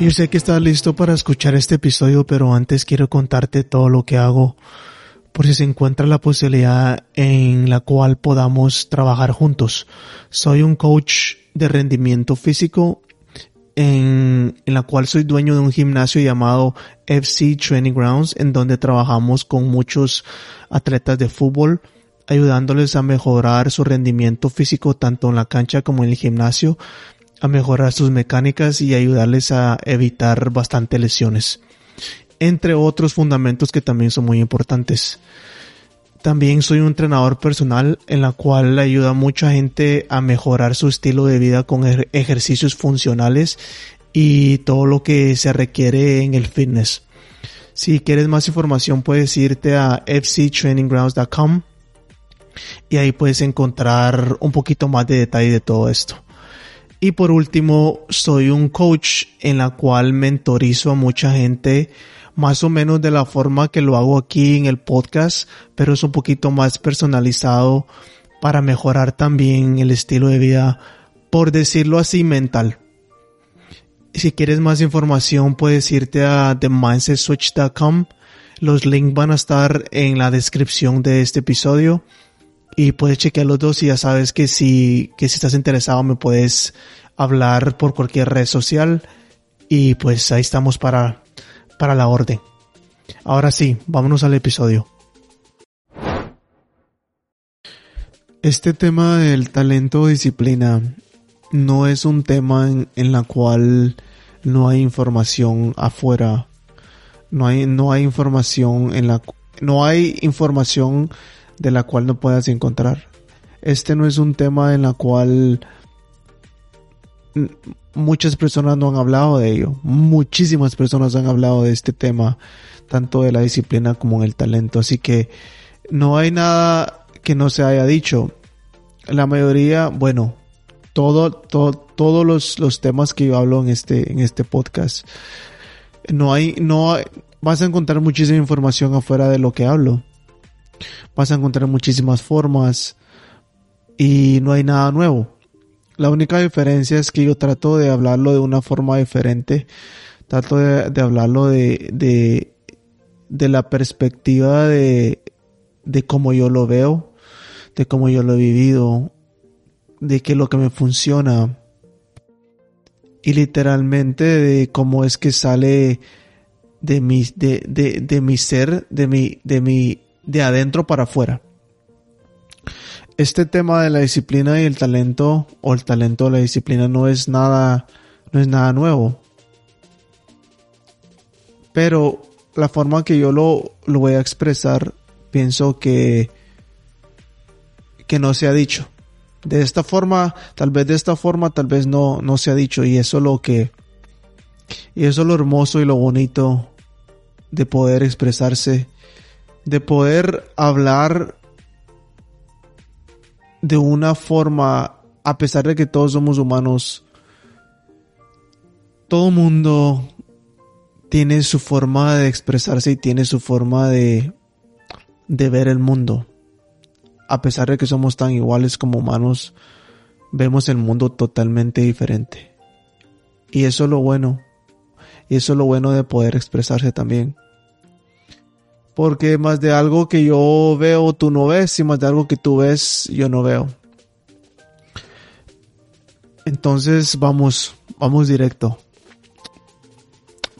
Yo sé que estás listo para escuchar este episodio, pero antes quiero contarte todo lo que hago por si se encuentra la posibilidad en la cual podamos trabajar juntos. Soy un coach de rendimiento físico en, en, la cual soy dueño de un gimnasio llamado FC Training Grounds en donde trabajamos con muchos atletas de fútbol ayudándoles a mejorar su rendimiento físico tanto en la cancha como en el gimnasio, a mejorar sus mecánicas y ayudarles a evitar bastante lesiones entre otros fundamentos que también son muy importantes. También soy un entrenador personal en la cual ayuda a mucha gente a mejorar su estilo de vida con ejercicios funcionales y todo lo que se requiere en el fitness. Si quieres más información puedes irte a fctraininggrounds.com y ahí puedes encontrar un poquito más de detalle de todo esto. Y por último, soy un coach en la cual mentorizo a mucha gente más o menos de la forma que lo hago aquí en el podcast, pero es un poquito más personalizado para mejorar también el estilo de vida, por decirlo así, mental. Si quieres más información, puedes irte a themindsetswitch.com. Los links van a estar en la descripción de este episodio y puedes chequear los dos y ya sabes que si, que si estás interesado me puedes hablar por cualquier red social y pues ahí estamos para para la orden. Ahora sí, vámonos al episodio. Este tema del talento o disciplina no es un tema en, en, la cual no hay información afuera. No hay, no hay información en la, no hay información de la cual no puedas encontrar. Este no es un tema en la cual muchas personas no han hablado de ello. Muchísimas personas han hablado de este tema, tanto de la disciplina como en el talento. Así que no hay nada que no se haya dicho. La mayoría, bueno, todo, todo, todos los, los temas que yo hablo en este, en este podcast, no hay, no hay, vas a encontrar muchísima información afuera de lo que hablo. Vas a encontrar muchísimas formas y no hay nada nuevo la única diferencia es que yo trato de hablarlo de una forma diferente. Trato de, hablarlo de, de, de, la perspectiva de, de cómo yo lo veo, de cómo yo lo he vivido, de qué es lo que me funciona. Y literalmente de cómo es que sale de mi, de, de, de mi ser, de mi, de mi, de adentro para afuera este tema de la disciplina y el talento, o el talento de la disciplina, no es nada, no es nada nuevo. Pero la forma que yo lo, lo voy a expresar, pienso que, que no se ha dicho. De esta forma, tal vez de esta forma, tal vez no, no se ha dicho. Y eso es lo que, y eso es lo hermoso y lo bonito de poder expresarse, de poder hablar de una forma, a pesar de que todos somos humanos, todo mundo tiene su forma de expresarse y tiene su forma de, de ver el mundo. A pesar de que somos tan iguales como humanos, vemos el mundo totalmente diferente. Y eso es lo bueno. Y eso es lo bueno de poder expresarse también. Porque más de algo que yo veo tú no ves y más de algo que tú ves yo no veo. Entonces vamos, vamos directo.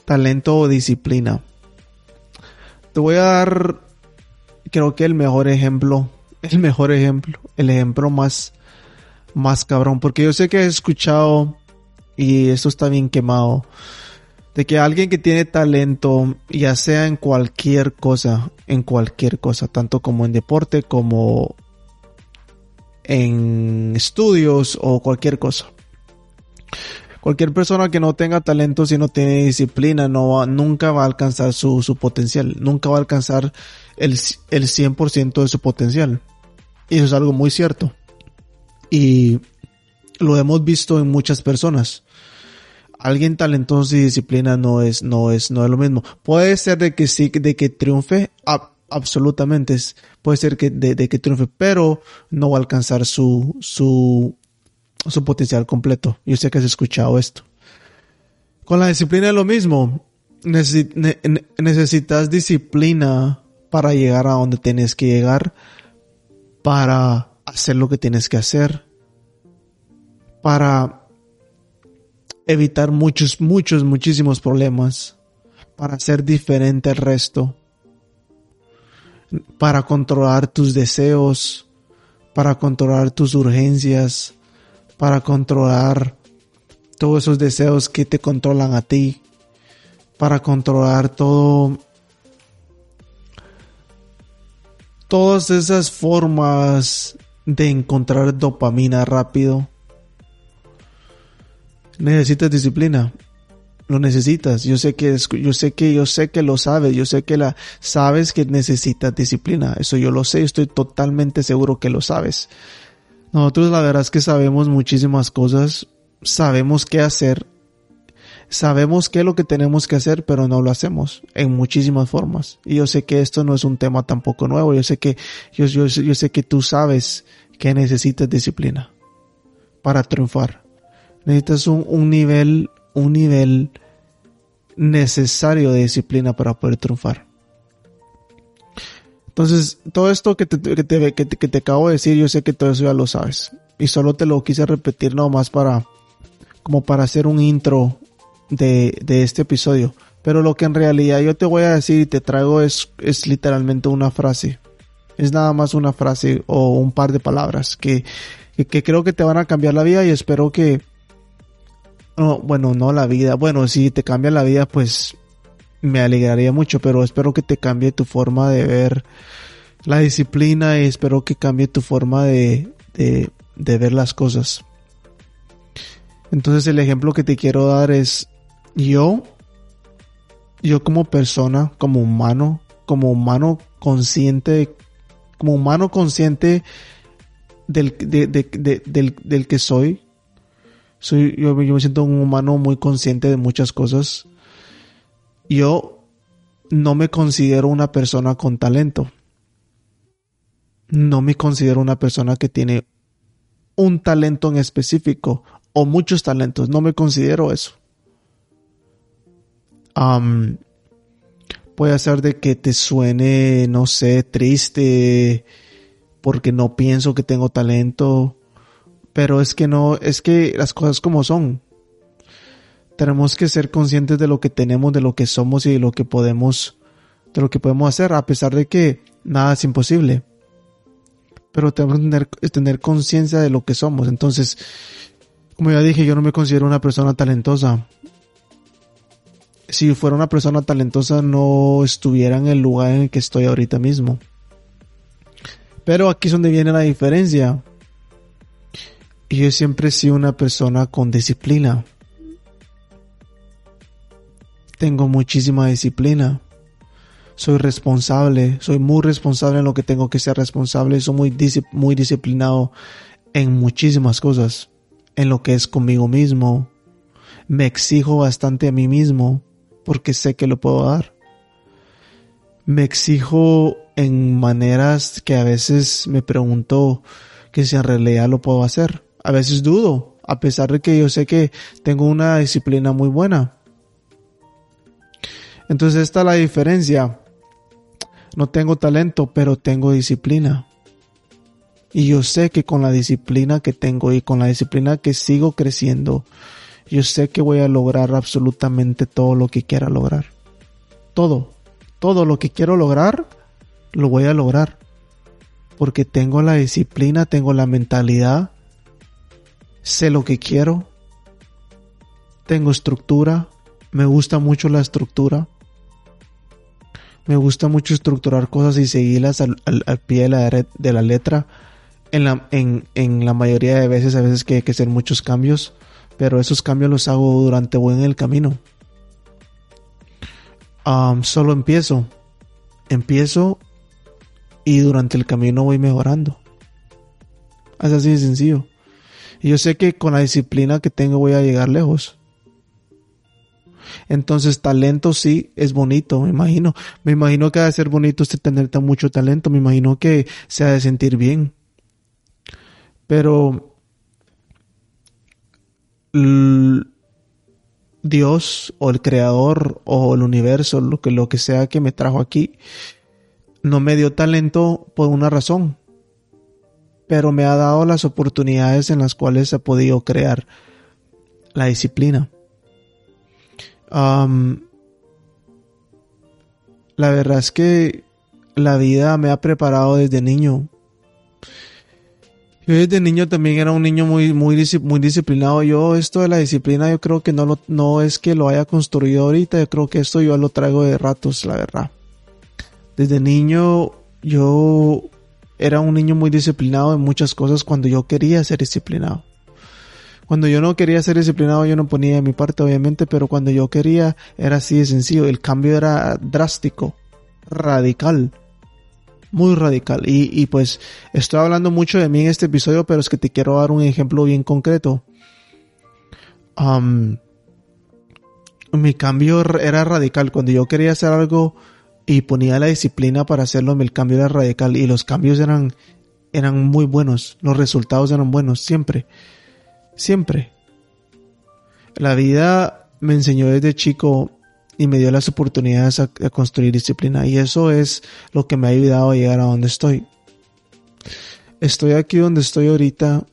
Talento o disciplina. Te voy a dar, creo que el mejor ejemplo, el mejor ejemplo, el ejemplo más, más cabrón, porque yo sé que he escuchado y esto está bien quemado de que alguien que tiene talento, ya sea en cualquier cosa, en cualquier cosa, tanto como en deporte como en estudios o cualquier cosa. Cualquier persona que no tenga talento, si no tiene disciplina, no nunca va a alcanzar su, su potencial, nunca va a alcanzar el, el 100% de su potencial. Y eso es algo muy cierto. Y lo hemos visto en muchas personas alguien talentoso y disciplina no es, no es, no es lo mismo. Puede ser de que sí, de que triunfe, absolutamente, puede ser que de, que triunfe, pero no va a alcanzar su, su, su potencial completo. Yo sé que has escuchado esto. Con la disciplina es lo mismo. necesitas disciplina para llegar a donde tienes que llegar, para hacer lo que tienes que hacer, para evitar muchos, muchos, muchísimos problemas, para ser diferente al resto, para controlar tus deseos, para controlar tus urgencias, para controlar todos esos deseos que te controlan a ti, para controlar todo todas esas formas de encontrar dopamina rápido. Necesitas disciplina. Lo necesitas. Yo sé que yo sé que yo sé que lo sabes. Yo sé que la sabes que necesitas disciplina. Eso yo lo sé. Estoy totalmente seguro que lo sabes. Nosotros la verdad es que sabemos muchísimas cosas. Sabemos qué hacer sabemos qué es lo que tenemos que hacer, pero no lo hacemos en muchísimas formas. Y yo sé que esto no es un tema tampoco nuevo. Yo sé que, yo, yo, yo sé que tú sabes que necesitas disciplina para triunfar. Necesitas un, un nivel, un nivel necesario de disciplina para poder triunfar. Entonces, todo esto que te, que te, que te, que te acabo de decir, yo sé que todo eso ya lo sabes. Y solo te lo quise repetir nomás para, como para hacer un intro de, de este episodio. Pero lo que en realidad yo te voy a decir y te traigo es, es literalmente una frase. Es nada más una frase o un par de palabras que, que, creo que te van a cambiar la vida y espero que... No, bueno, no la vida. Bueno, si te cambia la vida, pues me alegraría mucho, pero espero que te cambie tu forma de ver la disciplina y espero que cambie tu forma de, de, de ver las cosas. Entonces el ejemplo que te quiero dar es yo, yo como persona, como humano, como humano consciente, como humano consciente del, del, que soy, soy yo, yo me siento un humano muy consciente de muchas cosas. Yo no me considero una persona con talento. No me considero una persona que tiene un talento en específico o muchos talentos. No me considero eso puede ser de que te suene, no sé, triste porque no pienso que tengo talento, pero es que no, es que las cosas como son. Tenemos que ser conscientes de lo que tenemos, de lo que somos y de lo que podemos, de lo que podemos hacer, a pesar de que nada es imposible. Pero tenemos que tener, tener conciencia de lo que somos. Entonces, como ya dije, yo no me considero una persona talentosa si fuera una persona talentosa no estuviera en el lugar en el que estoy ahorita mismo. Pero aquí es donde viene la diferencia. Yo siempre he sido una persona con disciplina. Tengo muchísima disciplina. Soy responsable, soy muy responsable en lo que tengo que ser responsable, soy muy, muy disciplinado en muchísimas cosas, en lo que es conmigo mismo. Me exijo bastante a mí mismo porque sé que lo puedo dar. Me exijo en maneras que a veces me pregunto que si en realidad lo puedo hacer. A veces dudo, a pesar de que yo sé que tengo una disciplina muy buena. Entonces esta es la diferencia. No tengo talento, pero tengo disciplina. Y yo sé que con la disciplina que tengo y con la disciplina que sigo creciendo, yo sé que voy a lograr absolutamente todo lo que quiera lograr. Todo, todo lo que quiero lograr, lo voy a lograr. Porque tengo la disciplina, tengo la mentalidad, sé lo que quiero, tengo estructura, me gusta mucho la estructura. Me gusta mucho estructurar cosas y seguirlas al, pie de la, de la letra. En la, en, en la mayoría de veces, a veces que hay que hacer muchos cambios pero esos cambios los hago durante buen el camino. solo empiezo, empiezo y durante el camino voy mejorando. Es así de sencillo. Y yo sé que con la disciplina que tengo voy a llegar lejos. Entonces, talento sí es bonito, me imagino. Me imagino que ha de ser bonito usted tener tan mucho talento. Me imagino que se ha de sentir bien. Pero Dios o el creador o el universo, lo que, lo que sea que me trajo aquí, no me dio talento por una razón, pero me ha dado las oportunidades en las cuales he podido crear la disciplina. la verdad es que la vida me ha preparado desde niño yo desde niño también era un niño muy, muy, muy disciplinado. Yo esto de la disciplina yo creo que no, no es que lo haya construido ahorita, yo creo que esto yo lo traigo de ratos, la verdad. Desde niño yo era un niño muy disciplinado en muchas cosas cuando yo quería ser disciplinado. Cuando yo no quería ser disciplinado yo no ponía de mi parte obviamente, pero cuando yo quería era así de sencillo. El cambio era drástico, radical muy radical. Y, pues estoy hablando mucho de mí en este episodio, pero es que te quiero dar un ejemplo bien concreto. mi cambio era radical. Cuando yo quería hacer algo y ponía la disciplina para hacerlo, el cambio era radical y los cambios eran, eran muy buenos. Los resultados eran buenos, siempre. Siempre. La vida me enseñó desde chico y me dio las oportunidades a, construir disciplina y eso es lo que me ha ayudado a llegar a donde estoy. Estoy aquí donde estoy ahorita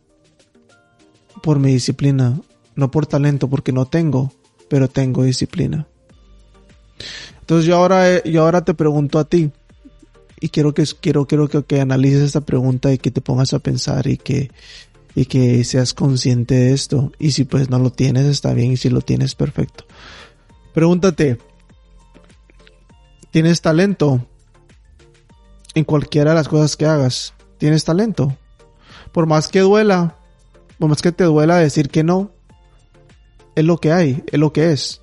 por mi disciplina, no por talento, porque no tengo, pero tengo disciplina. Entonces yo ahora, yo ahora te pregunto a ti y quiero que quiero quiero que, que analices esta pregunta y que te pongas a pensar y que y que seas consciente de esto y si pues no lo tienes está bien y si lo tienes perfecto. Pregúntate, ¿tienes talento en cualquiera de las cosas que hagas? ¿Tienes talento? Por más que duela, por más que te duela decir que no, es lo que hay, es lo que es.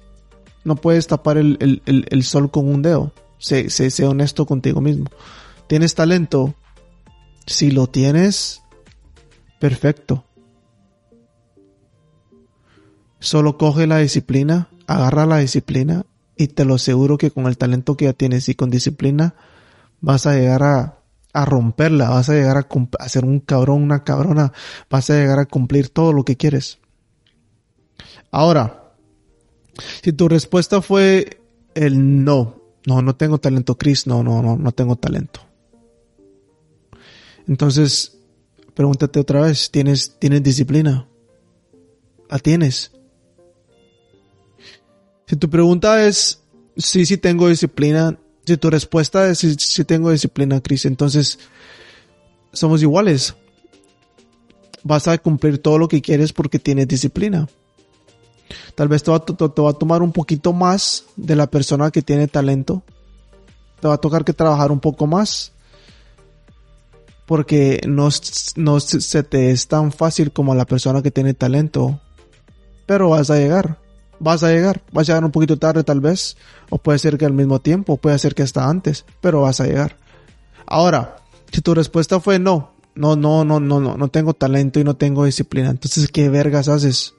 No puedes tapar el, sol con un dedo. Sé, sé, honesto contigo mismo. ¿Tienes talento? Si lo tienes, perfecto. Solo coge la disciplina agarra la disciplina y te lo aseguro que con el talento que ya tienes y con disciplina vas a llegar a, romperla, vas a llegar a, a, ser un cabrón, una cabrona, vas a llegar a cumplir todo lo que quieres. Ahora, si tu respuesta fue el no, no, no tengo talento, Chris, no, no, no, no tengo talento. Entonces, pregúntate otra vez, ¿tienes, tienes disciplina? ¿La tienes? Si tu pregunta es sí, sí tengo disciplina, si tu respuesta es sí, sí tengo disciplina, Cris, entonces somos iguales. Vas a cumplir todo lo que quieres porque tienes disciplina. Tal vez te va, a tomar un poquito más de la persona que tiene talento. Te va a tocar que trabajar un poco más. Porque no, no se te es tan fácil como a la persona que tiene talento. Pero vas a llegar vas a llegar. Vas a llegar un poquito tarde tal vez, o puede ser que al mismo tiempo, puede ser que hasta antes, pero vas a llegar. Ahora, si tu respuesta fue no, no, no, no, no, no, no tengo talento y no tengo disciplina, entonces ¿qué vergas haces?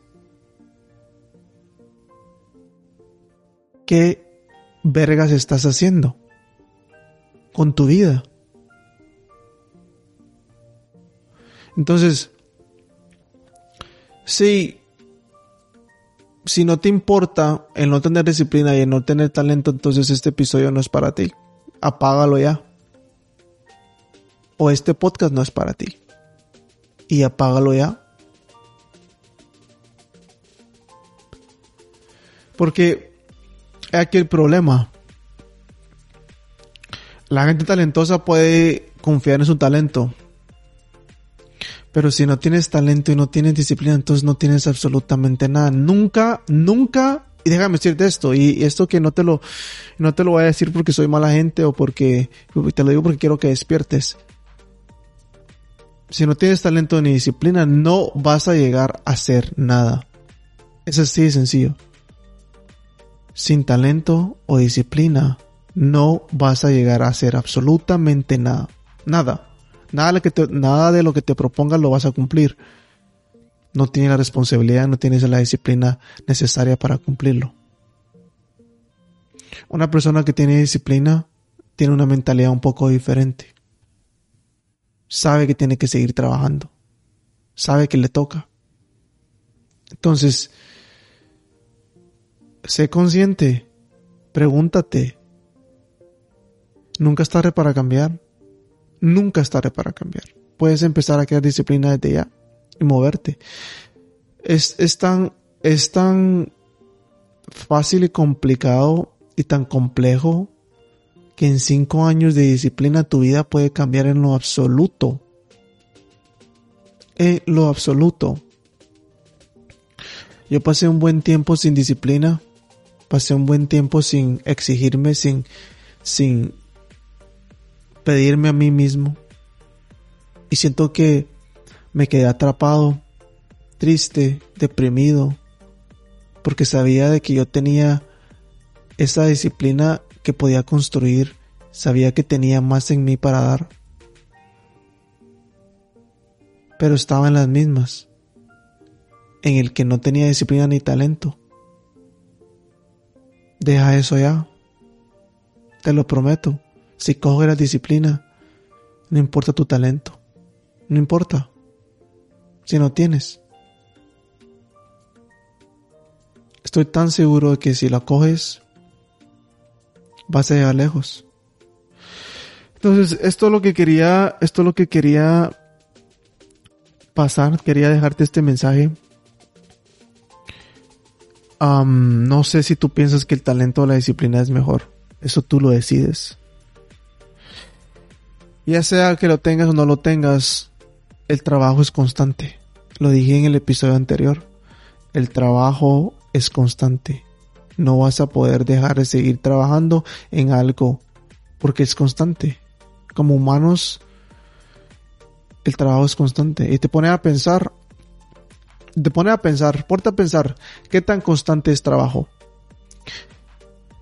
¿Qué vergas estás haciendo con tu vida? Entonces, si si no te importa el no tener disciplina y el no tener talento, entonces este episodio no es para ti. Apágalo ya. O este podcast no es para ti. Y apágalo ya. Porque aquí el problema. La gente talentosa puede confiar en su talento, pero si no tienes talento y no tienes disciplina, entonces no tienes absolutamente nada. Nunca, nunca, y déjame decirte esto, y esto que no te lo, no te lo voy a decir porque soy mala gente o porque, te lo digo porque quiero que despiertes. Si no tienes talento ni disciplina, no vas a llegar a hacer nada. Es así de sencillo. Sin talento o disciplina, no vas a llegar a hacer absolutamente nada. Nada. Nada, que nada de lo que te propongas lo vas a cumplir. No tienes la responsabilidad, no tienes la disciplina necesaria para cumplirlo. Una persona que tiene disciplina tiene una mentalidad un poco diferente. Sabe que tiene que seguir trabajando. Sabe que le toca. Entonces, sé consciente, pregúntate. Nunca es tarde para cambiar. Nunca es tarde para cambiar. Puedes empezar a crear disciplina desde ya y moverte. Es, es tan, es tan fácil y complicado y tan complejo que en cinco años de disciplina tu vida puede cambiar en lo absoluto. En lo absoluto. Yo pasé un buen tiempo sin disciplina, pasé un buen tiempo sin exigirme, sin, sin pedirme a mí mismo. Y siento que me quedé atrapado, triste, deprimido, porque sabía de que yo tenía esa disciplina que podía construir, sabía que tenía más en mí para dar. Pero estaba en las mismas en el que no tenía disciplina ni talento. Deja eso ya. Te lo prometo. Si coges la disciplina, no importa tu talento. No importa. Si no tienes. Estoy tan seguro de que si la coges, vas a llegar lejos. Entonces, esto es lo que quería, esto es lo que quería pasar, quería dejarte este mensaje no sé si tú piensas que el talento o la disciplina es mejor. Eso tú lo decides. Ya sea que lo tengas o no lo tengas, el trabajo es constante. Lo dije en el episodio anterior. El trabajo es constante. No vas a poder dejar de seguir trabajando en algo porque es constante. Como humanos, el trabajo es constante. Y te pone a pensar, te pone a pensar, porta a pensar, ¿qué tan constante es trabajo?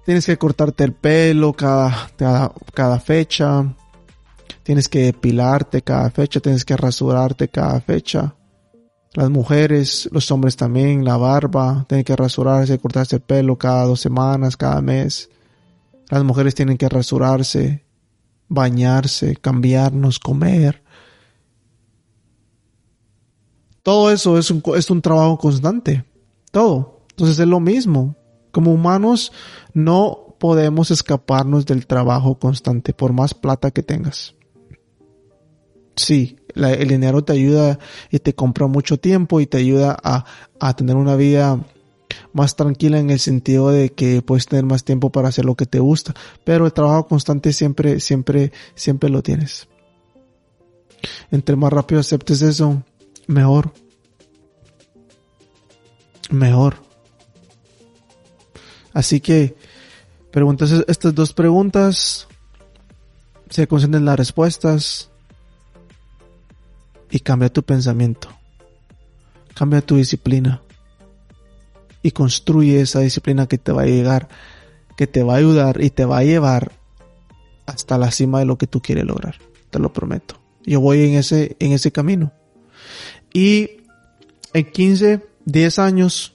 Tienes que cortarte el pelo cada, cada, fecha, tienes que depilarte cada fecha, tienes que rasurarte cada fecha. Las mujeres, los hombres también, la barba, tienen que rasurarse, cortarse el pelo cada dos semanas, cada mes. Las mujeres tienen que rasurarse, bañarse, cambiarnos, comer. Todo eso es un, es un trabajo constante. Todo. Entonces es lo mismo. Como humanos no podemos escaparnos del trabajo constante por más plata que tengas. Sí, el dinero te ayuda y te compra mucho tiempo y te ayuda a, a tener una vida más tranquila en el sentido de que puedes tener más tiempo para hacer lo que te gusta, pero el trabajo constante siempre, siempre, siempre lo tienes. Entre más rápido aceptes eso, mejor. Mejor. Así que preguntas estas dos preguntas, se concentren las respuestas y cambia tu pensamiento. Cambia tu disciplina y construye esa disciplina que te va a llegar, que te va a ayudar y te va a llevar hasta la cima de lo que tú quieres lograr. Te lo prometo. Yo voy en ese, en ese camino. Y en 15, 10 años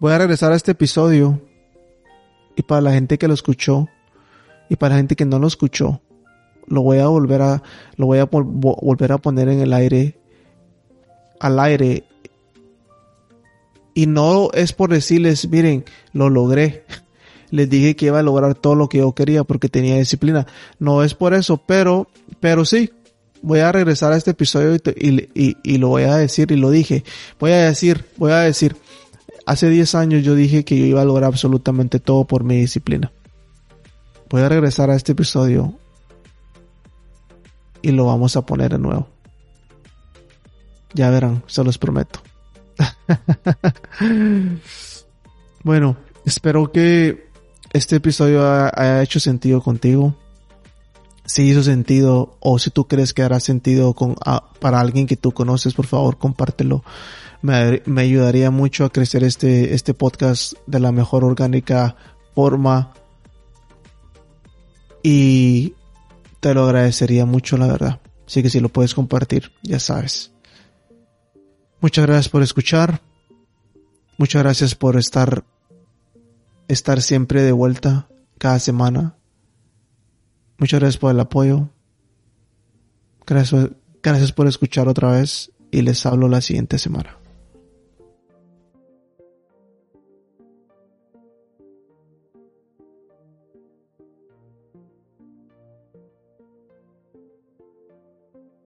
voy a regresar a este episodio y para la gente que lo escuchó y para la gente que no lo escuchó, lo voy a volver a, lo voy a volver a poner en el aire, al aire. Y no es por decirles, miren, lo logré. Les dije que iba a lograr todo lo que yo quería porque tenía disciplina. No es por eso, pero, pero sí, voy a regresar a este episodio y, y, lo voy a decir y lo dije. Voy a decir, voy a decir, hace 10 años yo dije que yo iba a lograr absolutamente todo por mi disciplina. Voy a regresar a este episodio y lo vamos a poner de nuevo. Ya verán, se los prometo. bueno, espero que este episodio haya hecho sentido contigo si hizo sentido o si tú crees que hará sentido con, para alguien que tú conoces, por favor, compártelo. Me, me, ayudaría mucho a crecer este, este podcast de la mejor orgánica forma. Y te lo agradecería mucho, la verdad. Así que si lo puedes compartir, ya sabes. Muchas gracias por escuchar. Muchas gracias por estar, estar siempre de vuelta cada semana Muchas gracias por el apoyo. Gracias, gracias por escuchar otra vez y les hablo la siguiente semana.